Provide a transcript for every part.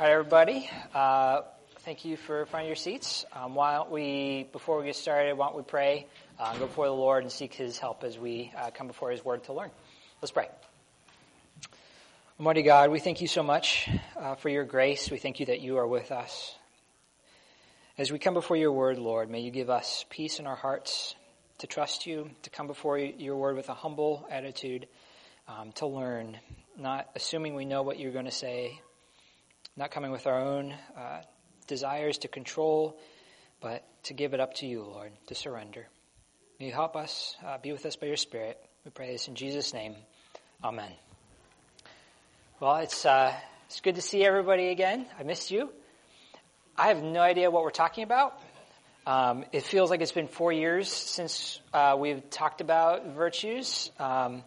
All right, everybody. Uh, thank you for finding your seats. Um, why don't we, before we get started, why don't we pray, uh, go before the Lord and seek His help as we uh, come before His Word to learn. Let's pray. Almighty God, we thank you so much uh, for your grace. We thank you that you are with us. As we come before your Word, Lord, may you give us peace in our hearts to trust you, to come before your Word with a humble attitude, um, to learn, not assuming we know what you're going to say not coming with our own uh, desires to control, but to give it up to you, Lord, to surrender. May you help us, uh, be with us by your Spirit. We pray this in Jesus' name. Amen. Well, it's, uh, it's good to see everybody again. I missed you. I have no idea what we're talking about. Um, it feels like it's been four years since uh, we've talked about virtues. Um,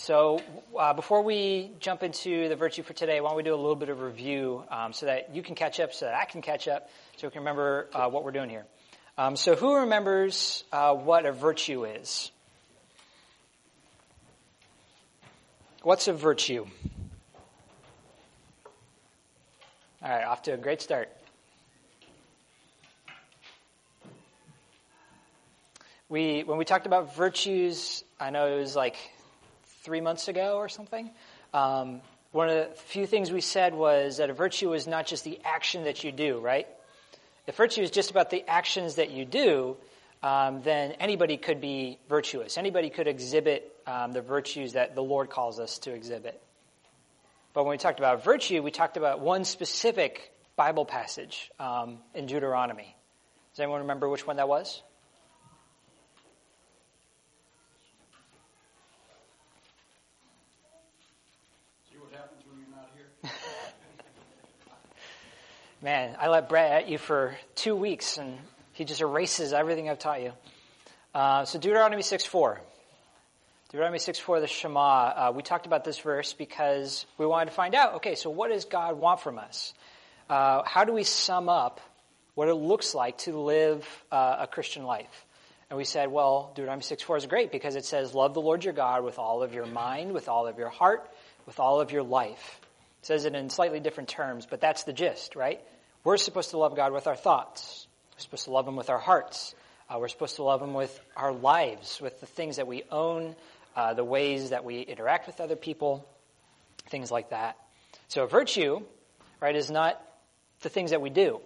so uh, before we jump into the virtue for today, why don't we do a little bit of review um, so that you can catch up, so that I can catch up, so we can remember uh, what we're doing here. Um, so who remembers uh, what a virtue is? What's a virtue? All right, off to a great start. We, when we talked about virtues, I know it was like three months ago or something. Um, one of the few things we said was that a virtue is not just the action that you do, right? If virtue is just about the actions that you do, um, then anybody could be virtuous. Anybody could exhibit um, the virtues that the Lord calls us to exhibit. But when we talked about virtue, we talked about one specific Bible passage um, in Deuteronomy. Does anyone remember which one that was? Man, I let Brett at you for two weeks, and he just erases everything I've taught you. Uh, so Deuteronomy 6 4. Deuteronomy 6 4, the Shema. Uh, we talked about this verse because we wanted to find out, okay, so what does God want from us? Uh, how do we sum up what it looks like to live uh, a Christian life? And we said, well, Deuteronomy 6 4 is great because it says, love the Lord your God with all of your mind, with all of your heart, with all of your life. It says it in slightly different terms, but that's the gist, right? We're supposed to love God with our thoughts. We're supposed to love Him with our hearts. Uh, we're supposed to love Him with our lives, with the things that we own, uh, the ways that we interact with other people, things like that. So virtue, right, is not the things that we do.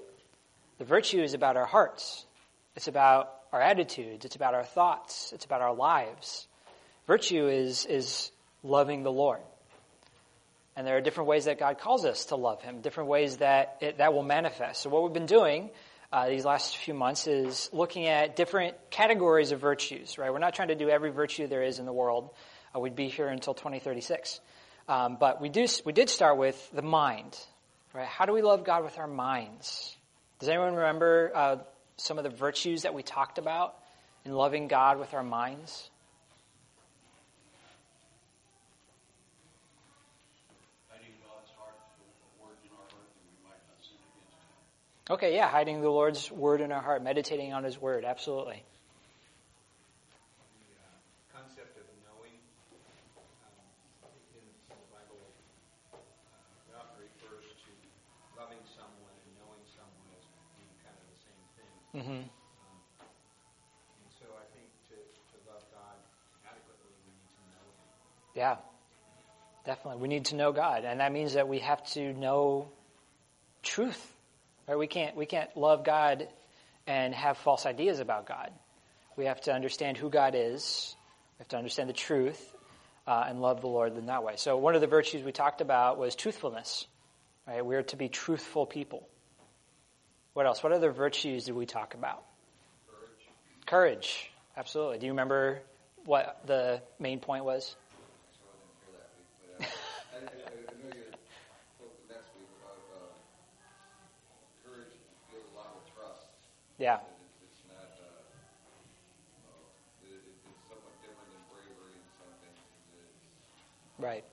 The virtue is about our hearts. It's about our attitudes. It's about our thoughts. It's about our lives. Virtue is, is loving the Lord. And there are different ways that God calls us to love Him, different ways that it, that will manifest. So what we've been doing uh, these last few months is looking at different categories of virtues, right? We're not trying to do every virtue there is in the world. Uh, we'd be here until 2036. Um, but we, do, we did start with the mind, right? How do we love God with our minds? Does anyone remember uh, some of the virtues that we talked about in loving God with our minds? Okay, yeah, hiding the Lord's word in our heart, meditating on his word, absolutely. Concept of knowing in the Bible often refers to loving someone and knowing someone as being kind of the same thing. Mm-hmm. Um, and so I think to, to love God adequately, we need to know Him. Yeah, definitely. We need to know God, and that means that we have to know truth Right? We can't we can't love God and have false ideas about God. We have to understand who God is. We have to understand the truth uh, and love the Lord in that way. So one of the virtues we talked about was truthfulness. Right? We are to be truthful people. What else? What other virtues did we talk about? Courage. Courage. Absolutely. Do you remember what the main point was? Yeah. It's not, uh, uh, it's somewhat different than bravery in some things. Right.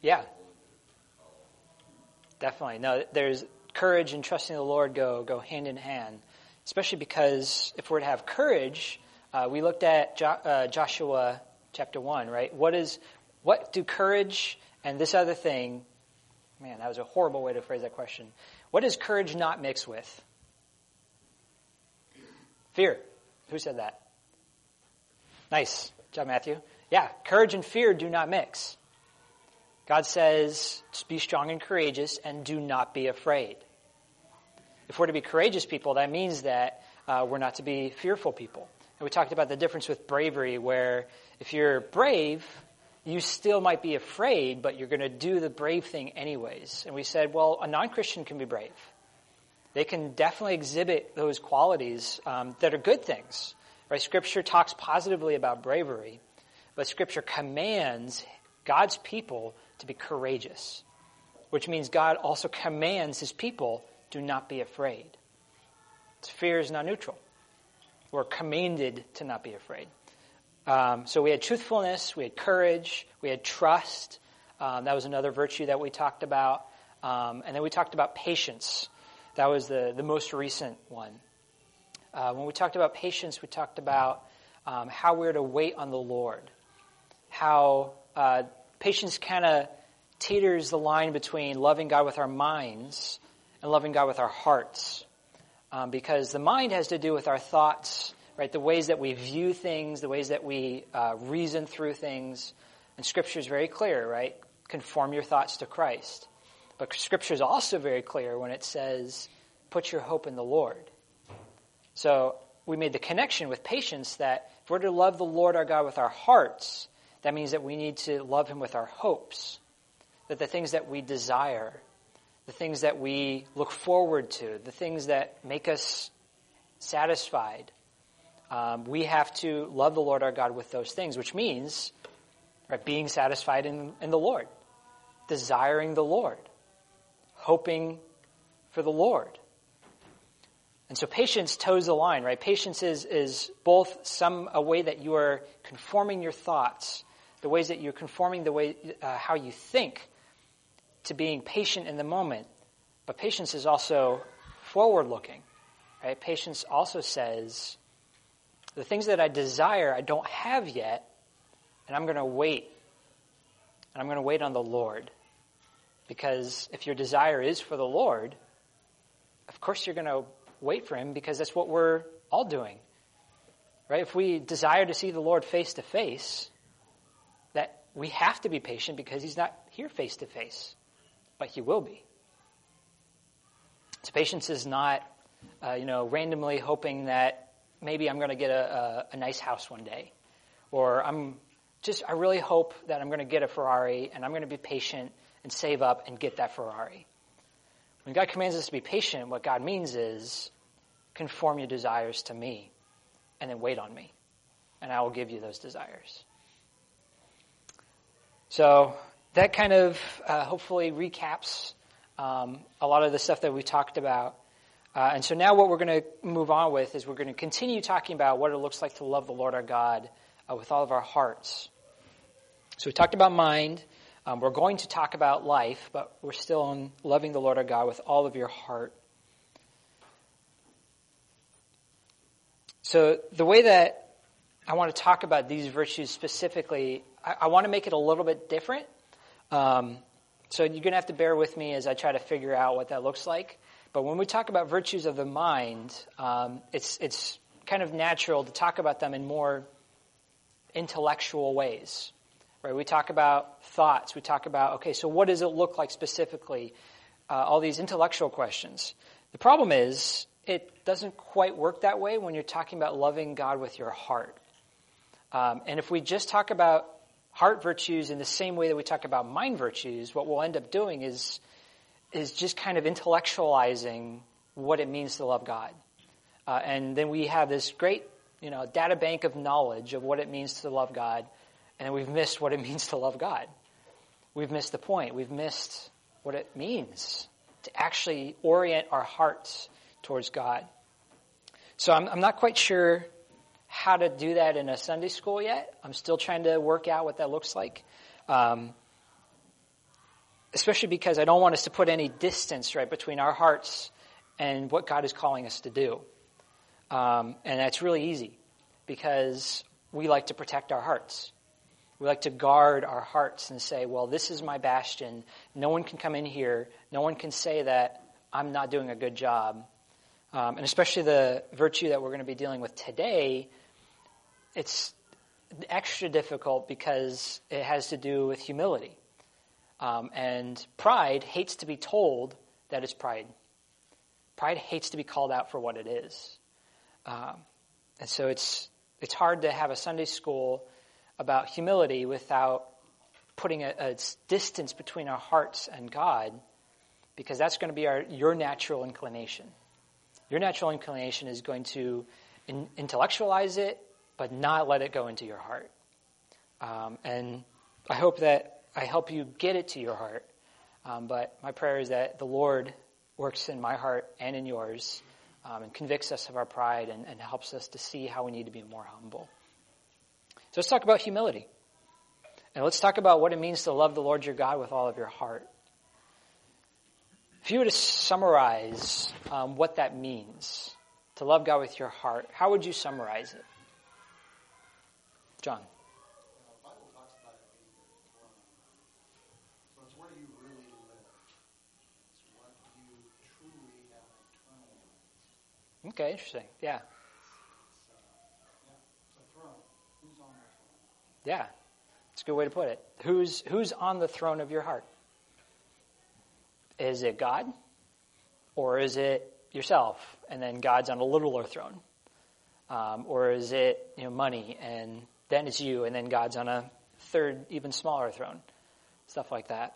Yeah. Definitely. No, there's courage and trusting the Lord go go hand in hand, especially because if we're to have courage, uh, we looked at jo- uh, Joshua chapter one, right? What is what do courage And this other thing, man, that was a horrible way to phrase that question. What does courage not mix with? Fear. Who said that? Nice. John Matthew. Yeah, courage and fear do not mix. God says, be strong and courageous and do not be afraid. If we're to be courageous people, that means that uh, we're not to be fearful people. And we talked about the difference with bravery, where if you're brave, you still might be afraid, but you're going to do the brave thing anyways. And we said, well, a non Christian can be brave. They can definitely exhibit those qualities um, that are good things. Right? Scripture talks positively about bravery, but Scripture commands God's people to be courageous, which means God also commands His people do not be afraid. Fear is not neutral. We're commanded to not be afraid. Um, so we had truthfulness, we had courage, we had trust. Um, that was another virtue that we talked about. Um, and then we talked about patience. That was the, the most recent one. Uh, when we talked about patience, we talked about um, how we're to wait on the Lord. How uh, patience kind of teeters the line between loving God with our minds and loving God with our hearts. Um, because the mind has to do with our thoughts right? The ways that we view things, the ways that we uh, reason through things. And Scripture is very clear, right? Conform your thoughts to Christ. But Scripture is also very clear when it says, put your hope in the Lord. So we made the connection with patience that if we're to love the Lord our God with our hearts, that means that we need to love Him with our hopes. That the things that we desire, the things that we look forward to, the things that make us satisfied, um, we have to love the Lord our God with those things, which means right, being satisfied in, in the Lord, desiring the Lord, hoping for the Lord. And so patience toes the line, right? Patience is, is both some a way that you are conforming your thoughts, the ways that you're conforming the way uh, how you think to being patient in the moment. But patience is also forward looking, right? Patience also says, the things that I desire, I don't have yet, and I'm going to wait. And I'm going to wait on the Lord. Because if your desire is for the Lord, of course you're going to wait for Him because that's what we're all doing. Right? If we desire to see the Lord face to face, that we have to be patient because He's not here face to face, but He will be. So patience is not, uh, you know, randomly hoping that maybe I'm going to get a, a, a nice house one day. Or I'm just, I really hope that I'm going to get a Ferrari and I'm going to be patient and save up and get that Ferrari. When God commands us to be patient, what God means is conform your desires to me and then wait on me, and I will give you those desires. So that kind of uh, hopefully recaps um, a lot of the stuff that we talked about uh, and so now what we're going to move on with is we're going to continue talking about what it looks like to love the Lord our God uh, with all of our hearts. So we talked about mind. Um, we're going to talk about life, but we're still on loving the Lord our God with all of your heart. So the way that I want to talk about these virtues specifically, I, I want to make it a little bit different. Um, so you're going to have to bear with me as I try to figure out what that looks like. But when we talk about virtues of the mind, um, it's, it's kind of natural to talk about them in more intellectual ways. Right? We talk about thoughts. We talk about, okay, so what does it look like specifically? Uh, all these intellectual questions. The problem is, it doesn't quite work that way when you're talking about loving God with your heart. Um, and if we just talk about heart virtues in the same way that we talk about mind virtues, what we'll end up doing is is just kind of intellectualizing what it means to love God. Uh, and then we have this great, you know, data bank of knowledge of what it means to love God, and we've missed what it means to love God. We've missed the point. We've missed what it means to actually orient our hearts towards God. So I'm, I'm not quite sure how to do that in a Sunday school yet. I'm still trying to work out what that looks like. Um, especially because I don't want us to put any distance right between our hearts and what God is calling us to do. Um, and that's really easy because we like to protect our hearts. We like to guard our hearts and say, well, this is my bastion. No one can come in here. No one can say that I'm not doing a good job. Um, and especially the virtue that we're going to be dealing with today, it's extra difficult because it has to do with humility. Um, and pride hates to be told that it's pride. Pride hates to be called out for what it is. Um, and so it's, it's hard to have a Sunday school about humility without putting a, a distance between our hearts and God, because that's going to be our, your natural inclination. Your natural inclination is going to in, intellectualize it, but not let it go into your heart. Um, and I hope that I help you get it to your heart. Um, but my prayer is that the Lord works in my heart and in yours um, and convicts us of our pride and, and helps us to see how we need to be more humble. So let's talk about humility. And let's talk about what it means to love the Lord your God with all of your heart. If you were to summarize um, what that means, to love God with your heart, how would you summarize it? John. Okay, interesting. Yeah. Yeah. It's a good way to put it. Who's who's on the throne of your heart? Is it God? Or is it yourself? And then God's on a littler throne? Um, or is it you know money and then it's you and then God's on a third, even smaller throne? Stuff like that.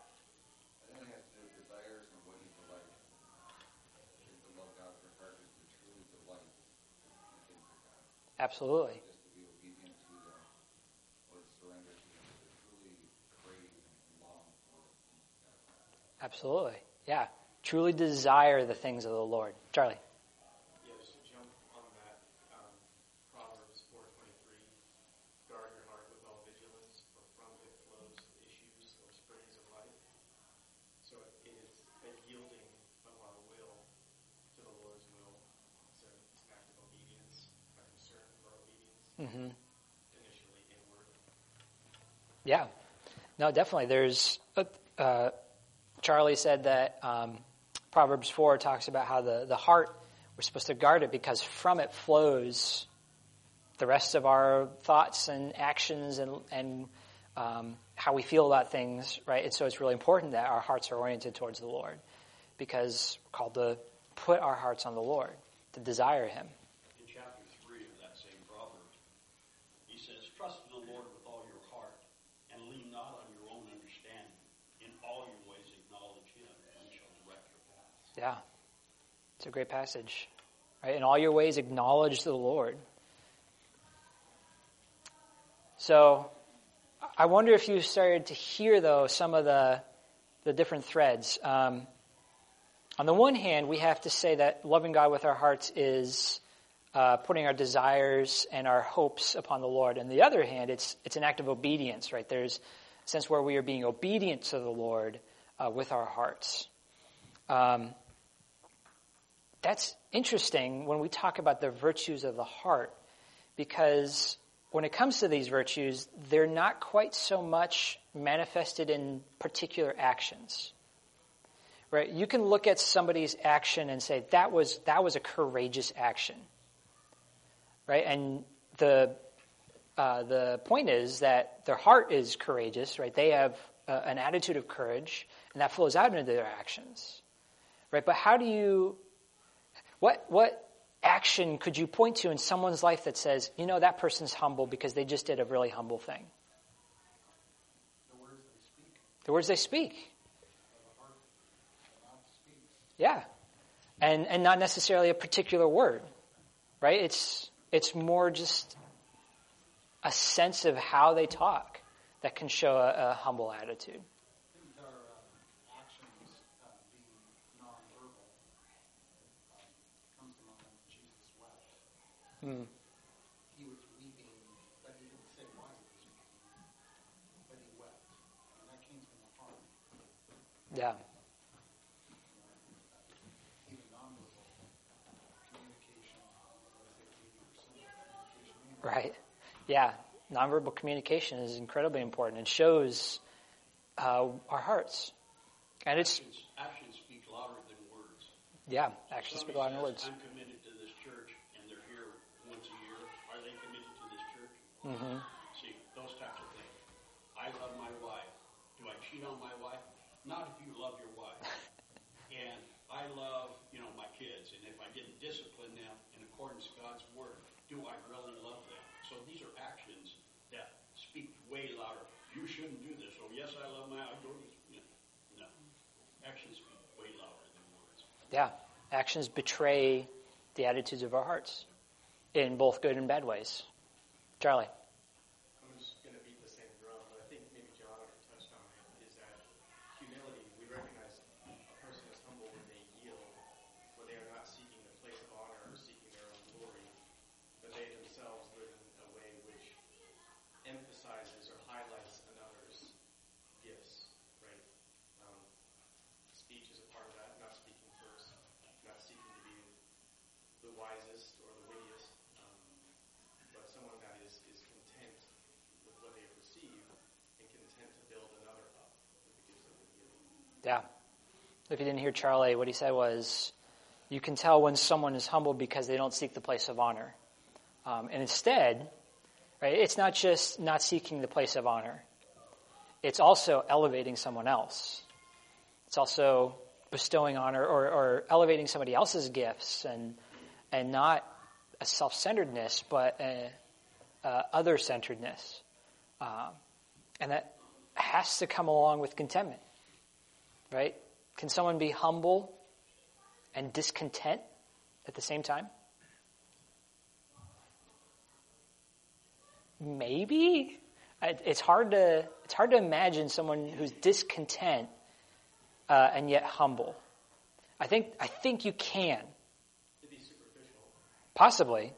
God. Absolutely. Yeah. Truly desire the things of the Lord. Charlie. Yes, jump on that. Um, Proverbs four twenty three. Guard your heart with all vigilance, for from it flows the issues or springs of life. So it is a yielding of our will to the Lord's will. So it's an act of obedience, a concern for obedience, Mm-hmm. initially inward. Yeah. No, definitely. There's, uh, Charlie said that um, Proverbs 4 talks about how the, the heart, we're supposed to guard it because from it flows the rest of our thoughts and actions and, and um, how we feel about things, right? And so it's really important that our hearts are oriented towards the Lord because we're called to put our hearts on the Lord, to desire Him. in chapter 3 of that same proverb, he says, Trust in the Lord with all your heart, and lean not on your own understanding. In all your ways acknowledge him, and he shall direct your paths. Yeah. It's a great passage. Right? In all your ways, acknowledge the Lord. So, I wonder if you started to hear, though, some of the, the different threads. Um, on the one hand, we have to say that loving God with our hearts is uh, putting our desires and our hopes upon the Lord. On the other hand, it's, it's an act of obedience, right? There's a sense where we are being obedient to the Lord uh, with our hearts. Um, that's interesting when we talk about the virtues of the heart, because when it comes to these virtues, they're not quite so much manifested in particular actions. Right? You can look at somebody's action and say that was that was a courageous action. Right? And the uh, the point is that their heart is courageous. Right? They have uh, an attitude of courage, and that flows out into their actions. Right? But how do you what what action could you point to in someone's life that says, you know, that person's humble because they just did a really humble thing? The words they speak, The words they speak. Yeah. And and not necessarily a particular word. Right? It's it's more just a sense of how they talk that can show a, a humble attitude. I think our um, actions uh, being nonverbal um, comes to mind when Jesus wept. Hmm. He was weeping, but he didn't say why he was weeping, but he wept. And that came from the heart. Yeah. Even nonverbal communication, I would say 80% of communication. anyway. Right. Yeah. nonverbal communication is incredibly important. It shows uh, our hearts. And it's, Actions, actions speak louder than words. yeah, actions speak louder than words. I'm committed to this church, and they're here once a year. Are they committed to this church? hmm See, those types of things. I love my wife. Do I cheat on my wife? Not if you love your wife. and I love, you know, my kids. And if I didn't discipline them in accordance with God's word, do I really love them? So these are actions that speak way louder. You shouldn't do this. Oh, yes, I love my. I. You know, no, actions speak way louder than words. Yeah, actions betray the attitudes of our hearts in both good and bad ways. Charlie. I'm just going to beat the same drum, but I think maybe John already touched on it, is that humility, we recognize a person is humble when they yield, when they are not seeking the place of honor or seeking their own glory, but they themselves live in a way which emphasizes or highlights another's gifts, right? Um, speech is a part of that, not speaking first, not seeking to be the wisest or the wittiest, um, but someone that is, is content with what they have received and content to build another up with the gifts that they've given. Yeah. If you didn't hear Charlie, what he said was, you can tell when someone is humble because they don't seek the place of honor. Um, and instead, right, it's not just not seeking the place of honor. It's also elevating someone else. It's also bestowing honor or, or elevating somebody else's gifts and, and not a self-centeredness, but a, a other-centeredness. Um, and that has to come along with contentment right? Can someone be humble and discontent at the same time? Maybe. It's hard to it's hard to imagine someone who's discontent uh, and yet humble. I think I think you can To be superficial, possibly,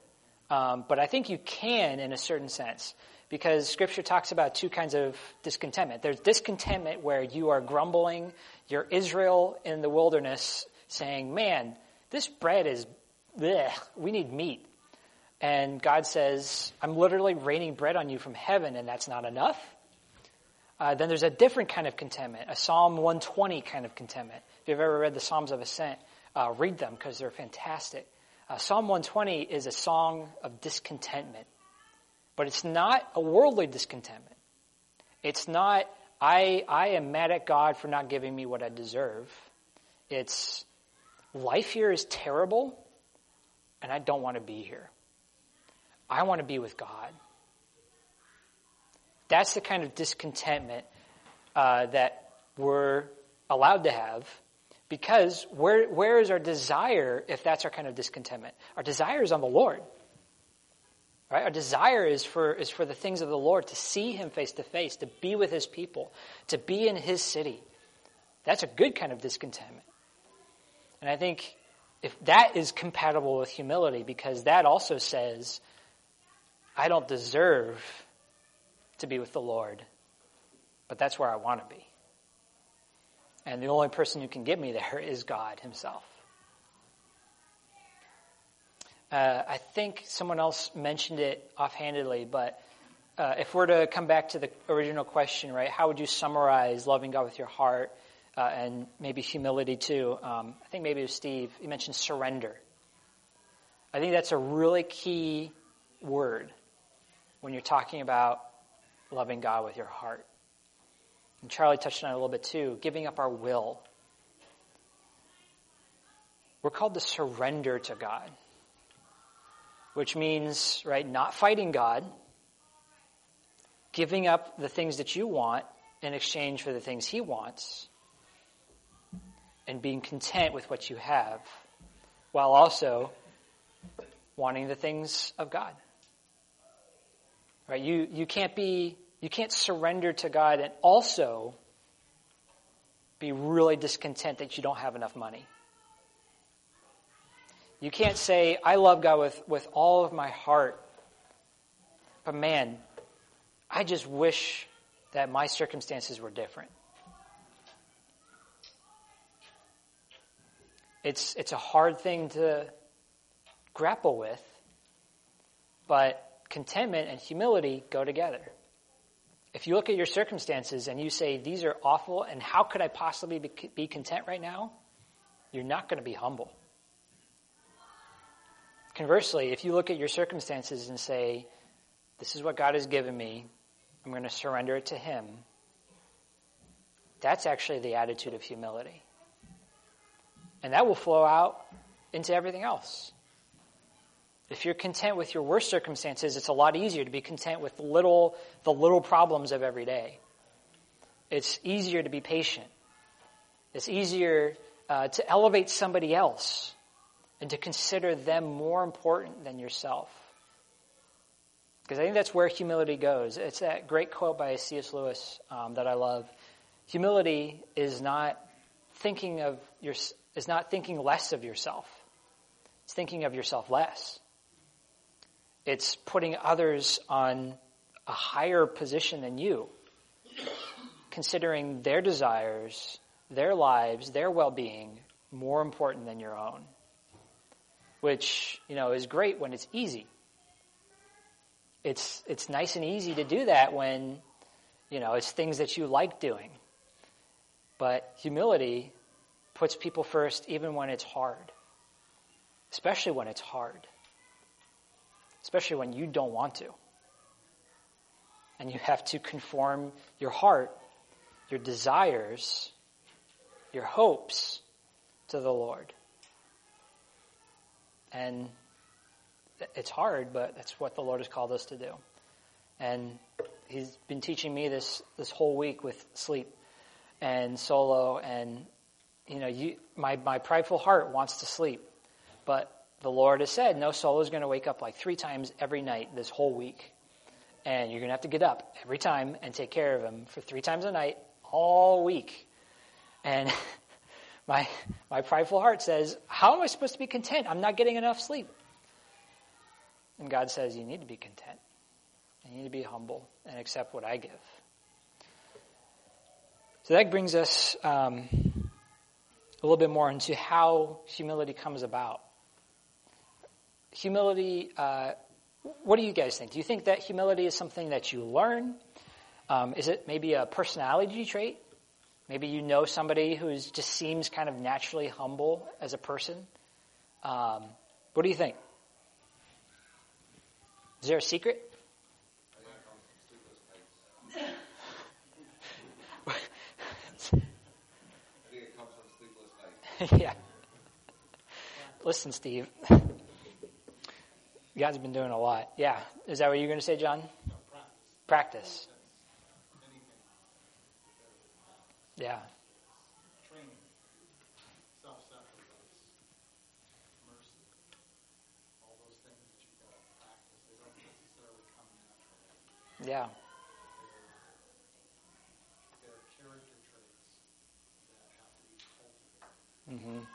um, but I think you can in a certain sense because Scripture talks about two kinds of discontentment. There's discontentment where you are grumbling, you're Israel in the wilderness, saying, "Man, this bread is, bleh, we need meat." And God says, I'm literally raining bread on you from heaven, and that's not enough. Uh, then there's a different kind of contentment, a Psalm 120 kind of contentment. If you've ever read the Psalms of Ascent, uh, read them because they're fantastic. Uh, Psalm 120 is a song of discontentment, but it's not a worldly discontentment. It's not, I, I am mad at God for not giving me what I deserve. It's, life here is terrible, and I don't want to be here. I want to be with God. That's the kind of discontentment uh, that we're allowed to have because where, where is our desire if that's our kind of discontentment? Our desire is on the Lord. Right? Our desire is for, is for the things of the Lord, to see Him face to face, to be with His people, to be in His city. That's a good kind of discontentment. And I think if that is compatible with humility, because that also says, I don't deserve to be with the Lord, but that's where I want to be. And the only person who can get me there is God Himself. Uh, I think someone else mentioned it offhandedly, but uh, if we're to come back to the original question, right, how would you summarize loving God with your heart uh, and maybe humility too? Um, I think maybe it was Steve. You mentioned surrender. I think that's a really key word when you're talking about loving God with your heart. And Charlie touched on it a little bit too, giving up our will. We're called to surrender to God, which means, right, not fighting God, giving up the things that you want in exchange for the things He wants, and being content with what you have, while also wanting the things of God. Right? You, you can't be, you can't surrender to God and also be really discontent that you don't have enough money. You can't say, I love God with, with all of my heart, but man, I just wish that my circumstances were different. It's, it's a hard thing to grapple with, but contentment and humility go together. If you look at your circumstances and you say, these are awful, and how could I possibly be, content right now? You're not going to be humble. Conversely, if you look at your circumstances and say, this is what God has given me, I'm going to surrender it to Him, that's actually the attitude of humility. And that will flow out into everything else. If you're content with your worst circumstances, it's a lot easier to be content with little, the little problems of every day. It's easier to be patient. It's easier uh, to elevate somebody else and to consider them more important than yourself. Because I think that's where humility goes. It's that great quote by C.S. Lewis um, that I love. Humility is not thinking of your, is not thinking less of yourself. It's thinking of yourself less. It's putting others on a higher position than you, considering their desires, their lives, their well-being more important than your own. Which, you know, is great when it's easy. It's, it's nice and easy to do that when, you know, it's things that you like doing. But humility puts people first even when it's hard. Especially when it's hard especially when you don't want to. And you have to conform your heart, your desires, your hopes to the Lord. And it's hard, but that's what the Lord has called us to do. And He's been teaching me this, this whole week with sleep and solo and you know, you, my, my prideful heart wants to sleep, but the Lord has said, no soul is going to wake up like three times every night this whole week. And you're going to have to get up every time and take care of him for three times a night all week. And my, my prideful heart says, how am I supposed to be content? I'm not getting enough sleep. And God says, you need to be content. You need to be humble and accept what I give. So that brings us um, a little bit more into how humility comes about humility, uh, what do you guys think? Do you think that humility is something that you learn? Um, is it maybe a personality trait? Maybe you know somebody who just seems kind of naturally humble as a person. Um, what do you think? Is there a secret? Yeah. Listen, Steve. God's been doing a lot. Yeah. Is that what you're going to say, John? practice. Yeah. Training, self-sacrifice, mercy, all those things that you've got to practice. They don't necessarily come naturally. Yeah. They're, character traits that have to be cultivated. hmm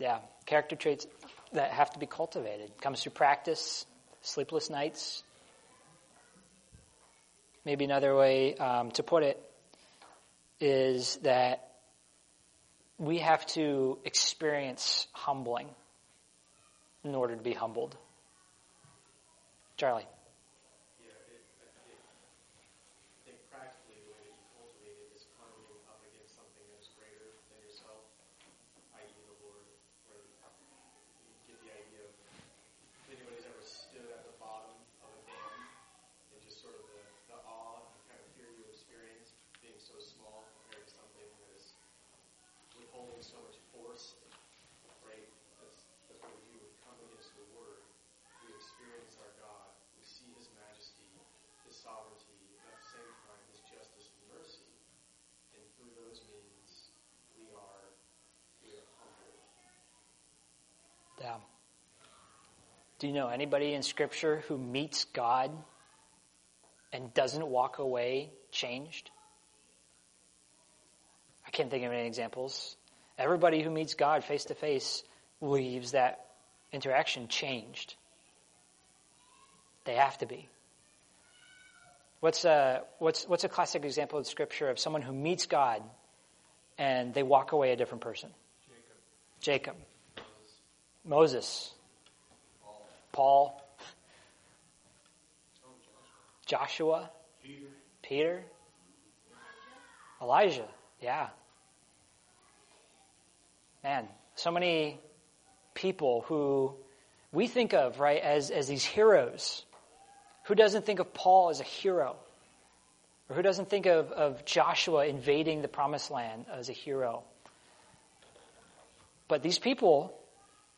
Yeah. Character traits that have to be cultivated. It comes through practice, sleepless nights. Maybe another way um, to put it is that we have to experience humbling in order to be humbled. Charlie. Yeah, it, I think, I think practically the way that you cultivate it is coming up against something that is greater than yourself, i.e. the Lord, where you get the idea of if anybody's ever stood at the bottom of a dam and just sort of the, the awe and kind of fear you experience being so small compared to something that is withholding so much force, right? That's, that's what we do. We come against the Word. We experience our God. We see His majesty, His sovereignty, and at the same time, His justice and mercy. And through those means, we are, we are humble. Yeah. Do you know anybody in Scripture who meets God and doesn't walk away changed? I can't think of any examples. Everybody who meets God face to face leaves that interaction changed. They have to be. What's a, what's, what's a classic example in Scripture of someone who meets God and they walk away a different person? Jacob. Jacob. Moses. Moses. Paul. Joshua, Peter, Peter, Elijah. Yeah. Man, so many people who we think of, right, as, as these heroes. Who doesn't think of Paul as a hero? Or who doesn't think of, of Joshua invading the promised land as a hero? But these people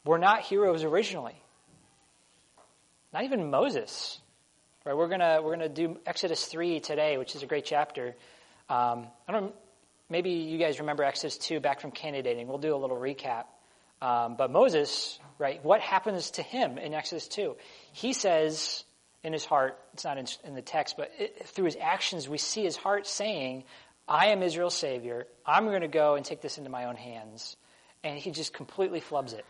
were not heroes originally. Not even Moses. Right? We're gonna we're gonna do Exodus three today, which is a great chapter. Um, I don't. Maybe you guys remember Exodus two back from candidating. We'll do a little recap. Um, but Moses, right? What happens to him in Exodus two? He says in his heart. It's not in, in the text, but it, through his actions, we see his heart saying, "I am Israel's savior. I'm going to go and take this into my own hands." And he just completely flubs it.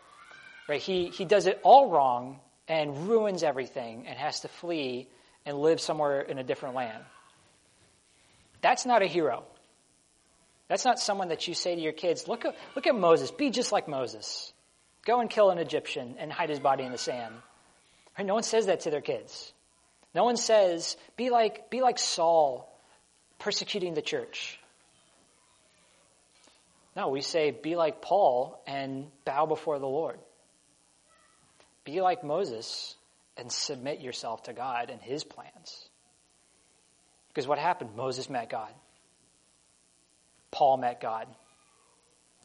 Right? He he does it all wrong and ruins everything and has to flee and live somewhere in a different land. That's not a hero. That's not someone that you say to your kids, look at, look at Moses, be just like Moses. Go and kill an Egyptian and hide his body in the sand. Right? No one says that to their kids. No one says, be like, be like Saul persecuting the church. No, we say, be like Paul and bow before the Lord. Be like Moses and submit yourself to God and his plans. Because what happened? Moses met God. Paul met God.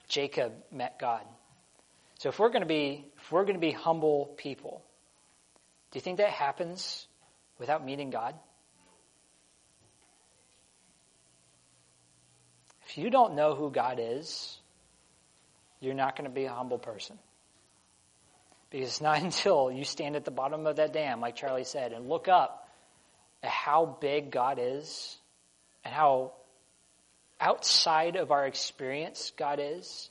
Jacob met God. So if we're going to be if we're going to be humble people, do you think that happens without meeting God? If you don't know who God is, you're not going to be a humble person. Because it's not until you stand at the bottom of that dam, like Charlie said, and look up at how big God is and how outside of our experience God is,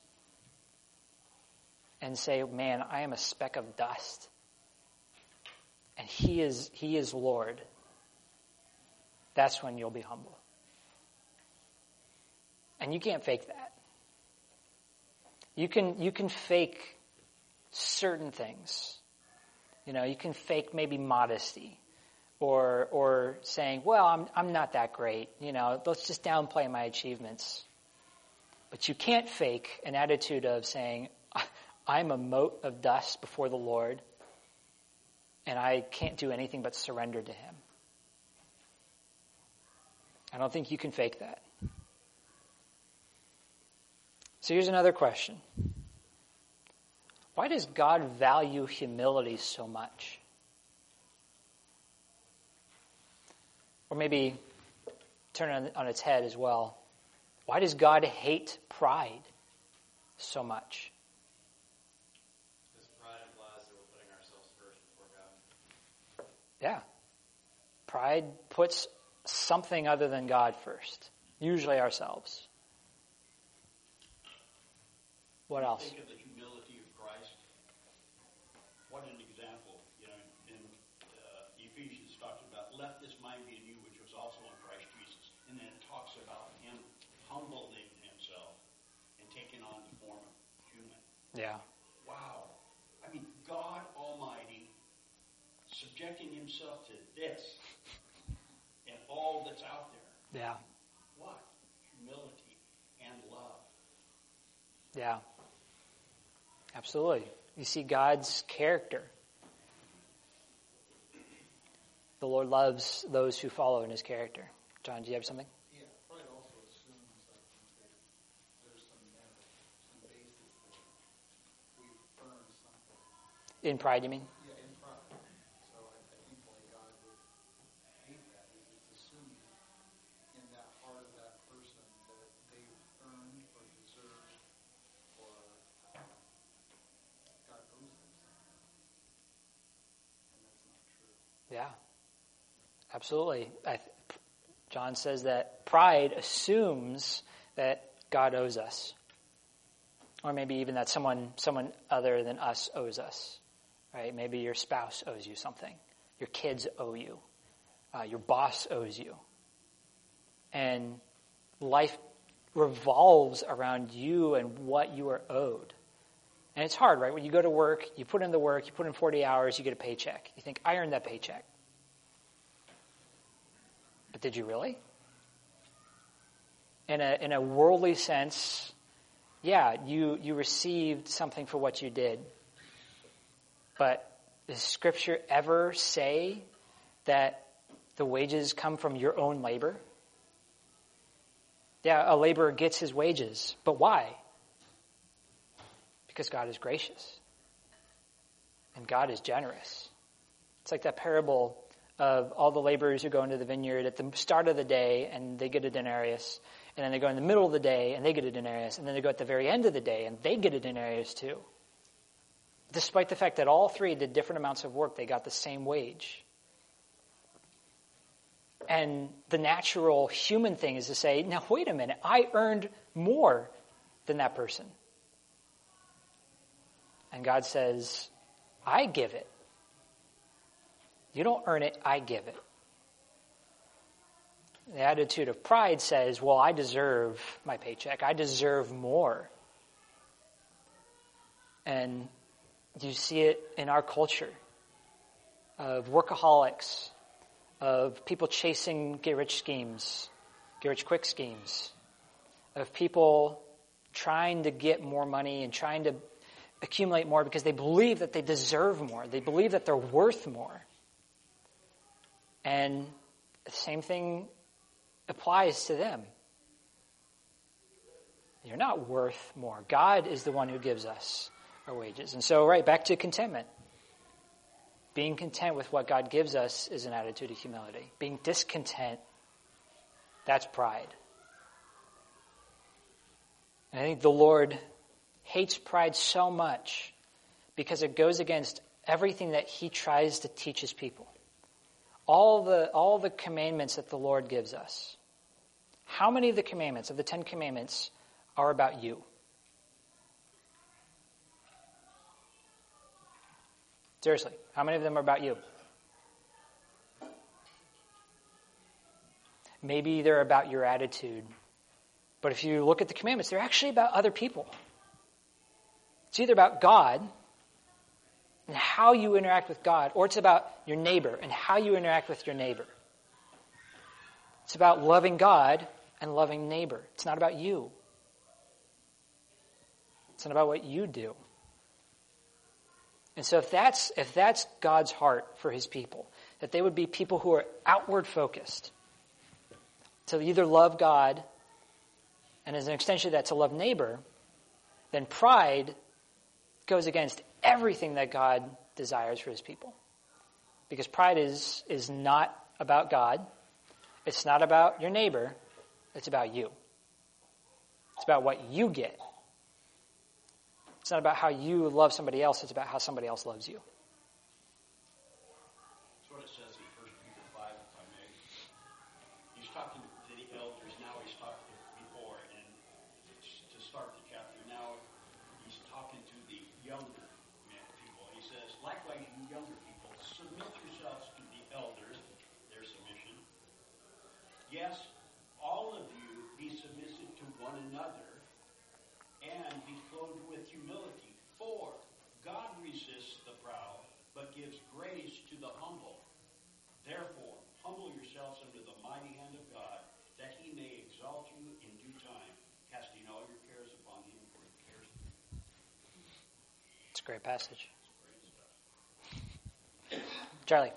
and say, Man, I am a speck of dust. And He is, He is Lord. That's when you'll be humble. And you can't fake that. You can, you can fake certain things. You know, you can fake maybe modesty or, or saying, well, I'm, I'm not that great. You know, let's just downplay my achievements. But you can't fake an attitude of saying, I'm a mote of dust before the Lord and I can't do anything but surrender to Him. I don't think you can fake that. So here's another question. Why does God value humility so much? Or maybe turn it on, its head as well. Why does God hate pride so much? Because pride implies that we're putting ourselves first before God. Yeah. Pride puts something other than God first, usually ourselves. What else? Think of the humility of Christ. What an example. You know, in uh, Ephesians talks about, let this mind be in you, which was also in Christ Jesus. And then it talks about him humbling himself and taking on the form of human. Yeah. Wow. I mean, God Almighty subjecting himself to this and all that's out there. Yeah. What? Humility and love. Yeah. Absolutely. You see God's character. The Lord loves those who follow in his character. John, do you have something? Yeah, pride also assumes, I think, that there's some merit, some basis that we've earned something. In pride, you mean? Yeah, in pride. So I, I think why God would hate that it's assuming in that heart of that person that they've earned or deserved or uh, God owes them something. And that's not true. Yeah. Absolutely. I th- John says that pride assumes that God owes us. Or maybe even that someone, someone other than us owes us. Right? Maybe your spouse owes you something. Your kids owe you. Uh, your boss owes you. And life revolves around you and what you are owed. And it's hard, right? When you go to work, you put in the work, you put in 40 hours, you get a paycheck. You think, I earned that paycheck. But did you really? In a, in a worldly sense, yeah, you, you received something for what you did. But does Scripture ever say that the wages come from your own labor? Yeah, a laborer gets his wages, but why? Because God is gracious. And God is generous. It's like that parable of all the laborers who go into the vineyard at the start of the day and they get a denarius, and then they go in the middle of the day and they get a denarius, and then they go at the very end of the day and they get a denarius too. Despite the fact that all three did different amounts of work, they got the same wage. And the natural human thing is to say, now wait a minute, I earned more than that person. And God says, I give it. You don't earn it, I give it. The attitude of pride says, well, I deserve my paycheck. I deserve more. And you see it in our culture of workaholics, of people chasing get rich schemes, get rich quick schemes, of people trying to get more money and trying to accumulate more because they believe that they deserve more. They believe that they're worth more. And the same thing applies to them. You're not worth more. God is the one who gives us our wages. And so, right, back to contentment. Being content with what God gives us is an attitude of humility. Being discontent, that's pride. And I think the Lord hates pride so much because it goes against everything that he tries to teach his people. All the, all the commandments that the Lord gives us. How many of the commandments, of the Ten Commandments, are about you? Seriously, how many of them are about you? Maybe they're about your attitude. But if you look at the commandments, they're actually about other people. It's either about God and how you interact with God, or it's about your neighbor and how you interact with your neighbor. It's about loving God and loving neighbor. It's not about you. It's not about what you do. And so if that's, if that's God's heart for his people, that they would be people who are outward focused, to either love God, and as an extension of that, to love neighbor, then pride goes against everything that God desires for his people. Because pride is, is not about God. It's not about your neighbor. It's about you. It's about what you get. It's not about how you love somebody else, it's about how somebody else loves you. That's what it says in 1 Peter 5, if I may. He's talking to the elders, now he's talking before, and to start the chapter, now he's talking to the younger men, people. He says, likewise, you younger people, submit yourselves to the elders, their submission. Yes, all of you be submissive to one another and be clothed with humility. For God resists the proud, but gives grace to the humble. Therefore, humble yourselves under the mighty hand of God, that he may exalt you in due time, casting all your cares upon him, for he cares for you. It's a great passage. Charlie.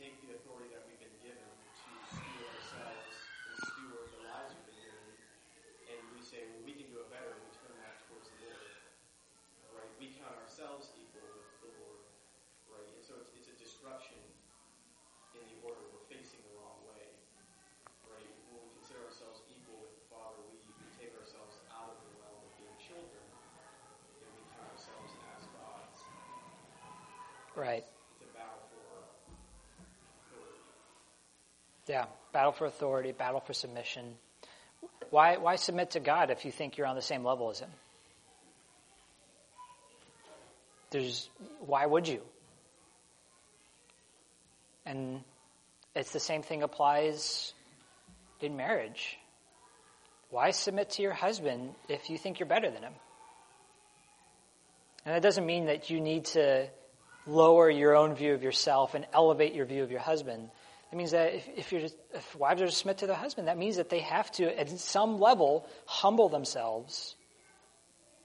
take the authority that we've been given to steward ourselves and steward the lives we've been given, and we say, well, we can do it better, and we turn that towards the Lord. Right? We count ourselves equal with the Lord. Right? And so it's, it's a disruption in the order we're facing the wrong way. Right? When we consider ourselves equal with the Father, we, we take ourselves out of the realm of being children, and we count ourselves as gods. Right. Yeah. Battle for authority, battle for submission. Why, why submit to God if you think you're on the same level as Him? There's, why would you? And it's the same thing applies in marriage. Why submit to your husband if you think you're better than him? And that doesn't mean that you need to lower your own view of yourself and elevate your view of your husband. It means that if, if, you're, if wives are to submit to their husband, that means that they have to, at some level, humble themselves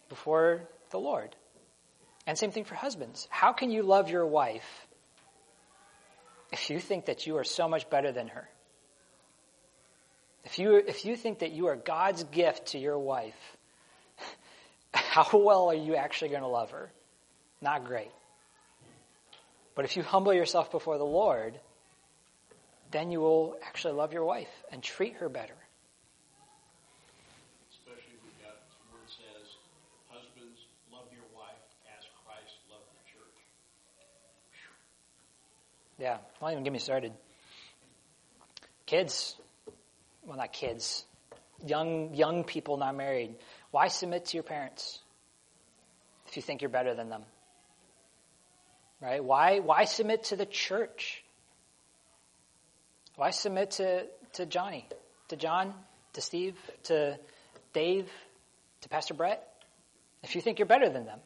before the Lord. And same thing for husbands. How can you love your wife if you think that you are so much better than her? If you, if you think that you are God's gift to your wife, how well are you actually going to love her? Not great. But if you humble yourself before the Lord, then you will actually love your wife and treat her better. Especially we've got where it says, husbands, love your wife as Christ loved the church. Yeah, don't even get me started. Kids, well, not kids, young young people not married. Why submit to your parents if you think you're better than them? Right? Why why submit to the church? Why submit to to Johnny, to John, to Steve, to Dave, to Pastor Brett? If you think you're better than them.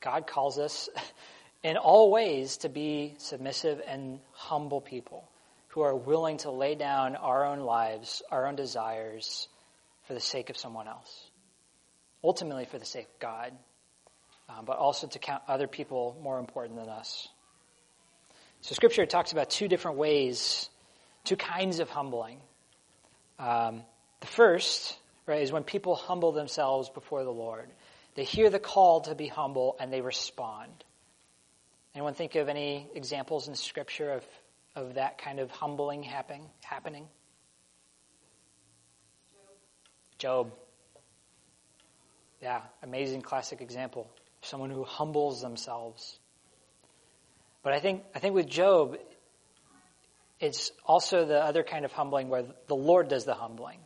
God calls us in all ways to be submissive and humble people who are willing to lay down our own lives, our own desires for the sake of someone else. Ultimately for the sake of God, um, but also to count other people more important than us. So scripture talks about two different ways, two kinds of humbling. Um, the first, right, is when people humble themselves before the Lord. They hear the call to be humble and they respond. Anyone think of any examples in Scripture of, of that kind of humbling happen, happening? Job. Job. Yeah, amazing classic example. Someone who humbles themselves. But I think, I think with Job, it's also the other kind of humbling where the Lord does the humbling.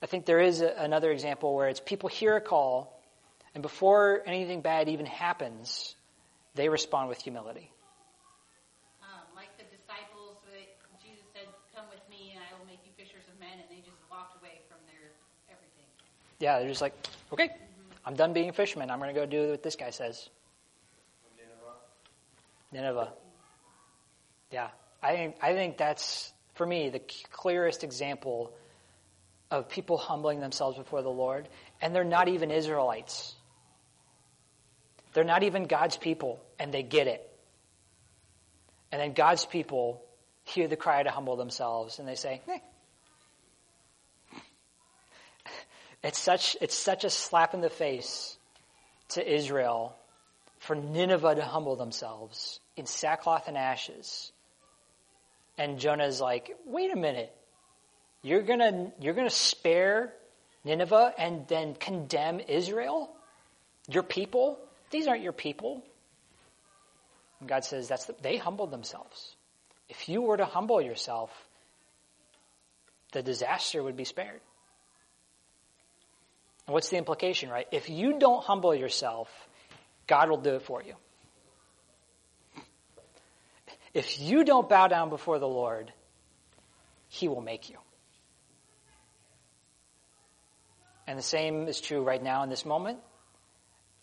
I think there is a, another example where it's people hear a call, and before anything bad even happens, they respond with humility. Um, like the disciples, Jesus said, "Come with me, and I will make you fishers of men," and they just walked away from their everything. Yeah, they're just like, okay, I'm done being a fisherman. I'm going to go do what this guy says. Nineveh. Yeah, I think I think that's for me the clearest example of people humbling themselves before the Lord, and they're not even Israelites. They're not even God's people, and they get it. And then God's people hear the cry to humble themselves, and they say. It's such, it's such a slap in the face to Israel for Nineveh to humble themselves in sackcloth and ashes. And Jonah's like, wait a minute. You're gonna, you're gonna spare Nineveh and then condemn Israel? Your people? These aren't your people. And God says that's the, they humbled themselves. If you were to humble yourself, the disaster would be spared. And what's the implication, right? If you don't humble yourself, God will do it for you. If you don't bow down before the Lord, He will make you. And the same is true right now in this moment,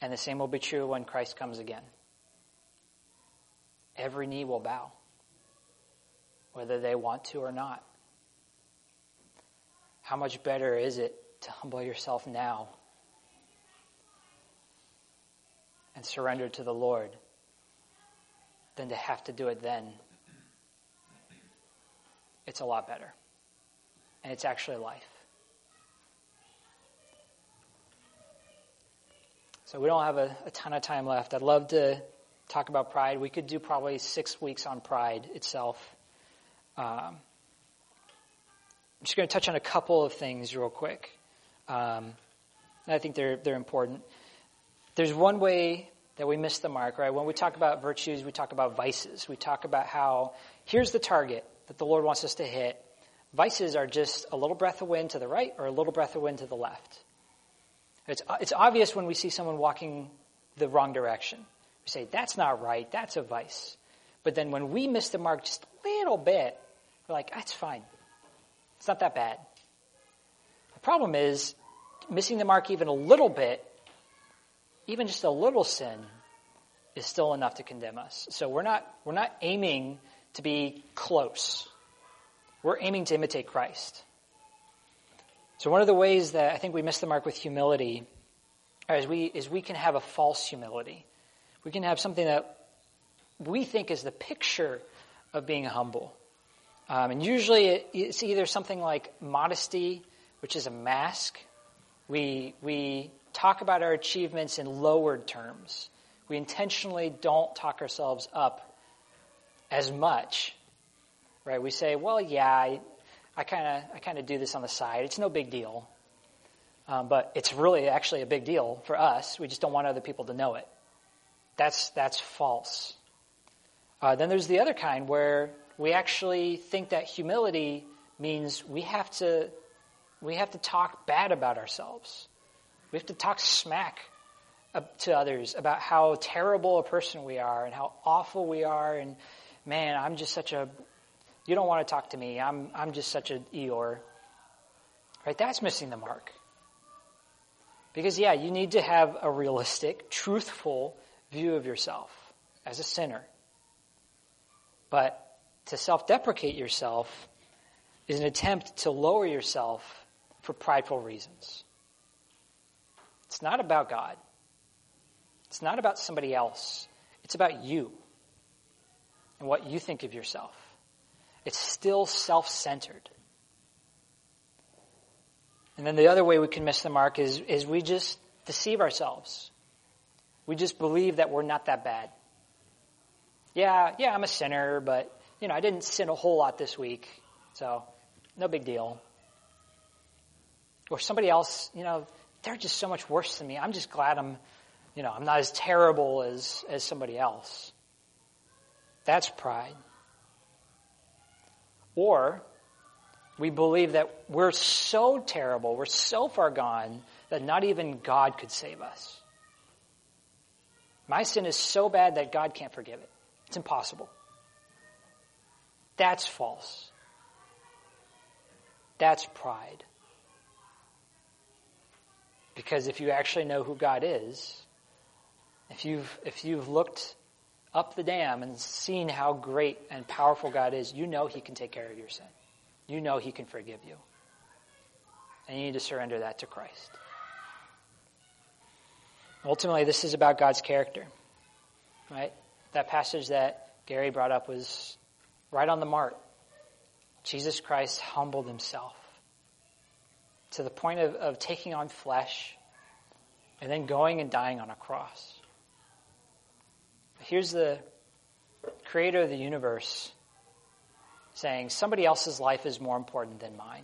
and the same will be true when Christ comes again. Every knee will bow, whether they want to or not. How much better is it to humble yourself now and surrender to the Lord than to have to do it then? It's a lot better. And it's actually life. So we don't have a, a, ton of time left. I'd love to talk about pride. We could do probably six weeks on pride itself. Um, I'm just going to touch on a couple of things real quick. Um, I think they're they're important. There's one way that we miss the mark, right? When we talk about virtues, we talk about vices. We talk about how here's the target that the Lord wants us to hit. Vices are just a little breath of wind to the right or a little breath of wind to the left. It's, it's obvious when we see someone walking the wrong direction. We say, that's not right, that's a vice. But then when we miss the mark just a little bit, we're like, that's fine. It's not that bad. The problem is, missing the mark even a little bit, even just a little sin, is still enough to condemn us. So we're not, we're not aiming to be close. We're aiming to imitate Christ. So one of the ways that I think we miss the mark with humility is we, is we can have a false humility. We can have something that we think is the picture of being humble. Um, and usually it, it's either something like modesty, which is a mask. We, we talk about our achievements in lowered terms. We intentionally don't talk ourselves up as much. Right? We say, well, yeah, I kind of I kind of do this on the side. It's no big deal. Um, but it's really actually a big deal for us. We just don't want other people to know it. That's that's false. Uh, then there's the other kind where we actually think that humility means we have to we have to talk bad about ourselves. We have to talk smack to others about how terrible a person we are and how awful we are and man, I'm just such a you don't want to talk to me. I'm I'm just such an Eeyore. Right? That's missing the mark. Because yeah, you need to have a realistic, truthful view of yourself as a sinner. But to self-deprecate yourself is an attempt to lower yourself for prideful reasons. It's not about God. It's not about somebody else. It's about you and what you think of yourself. It's still self-centered. And then the other way we can miss the mark is, is we just deceive ourselves. We just believe that we're not that bad. Yeah, yeah, I'm a sinner, but you know, I didn't sin a whole lot this week, so no big deal. Or somebody else, you know, they're just so much worse than me. I'm just glad I'm, you know, I'm not as terrible as, as somebody else. That's pride. Or we believe that we're so terrible, we're so far gone that not even God could save us. My sin is so bad that God can't forgive it. It's impossible. That's false. That's pride. Because if you actually know who God is, if you've, if you've looked up the dam and seen how great and powerful God is, you know He can take care of your sin. You know He can forgive you. And you need to surrender that to Christ. Ultimately, this is about God's character. Right? That passage that Gary brought up was right on the mark. Jesus Christ humbled himself to the point of, of taking on flesh and then going and dying on a cross. Here's the creator of the universe saying, somebody else's life is more important than mine.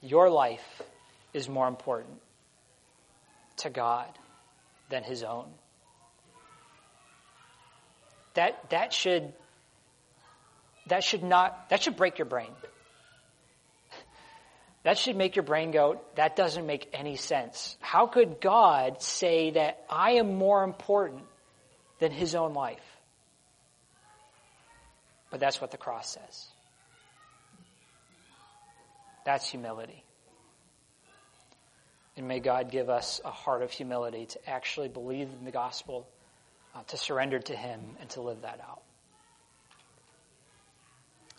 Your life is more important to God than his own. That, that should, that should not, that should break your brain. That should make your brain go, that doesn't make any sense. How could God say that I am more important than his own life? But that's what the cross says. That's humility. And may God give us a heart of humility to actually believe in the gospel, uh, to surrender to Him, and to live that out.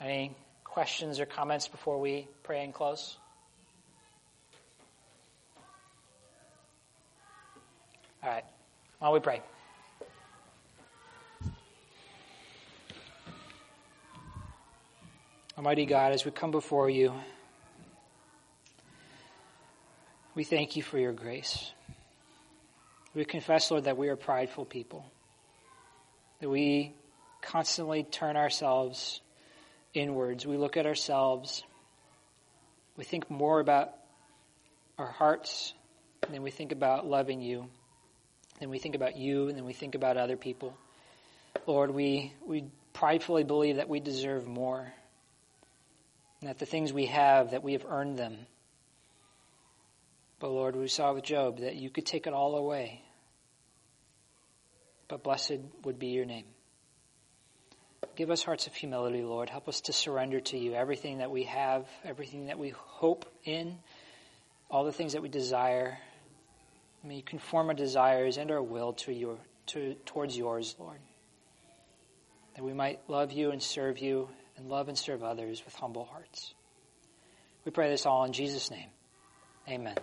Any questions or comments before we pray and close? All right. While we pray. Almighty God, as we come before you, we thank you for your grace. We confess, Lord, that we are prideful people, that we constantly turn ourselves inwards. We look at ourselves. We think more about our hearts than we think about loving you. Then we think about you, and then we think about other people. Lord, we, we pridefully believe that we deserve more, and that the things we have, that we have earned them. But Lord, we saw with Job that you could take it all away. But blessed would be your name. Give us hearts of humility, Lord. Help us to surrender to you everything that we have, everything that we hope in, all the things that we desire. May you conform our desires and our will to your, to, towards yours, Lord. That we might love you and serve you and love and serve others with humble hearts. We pray this all in Jesus' name. Amen.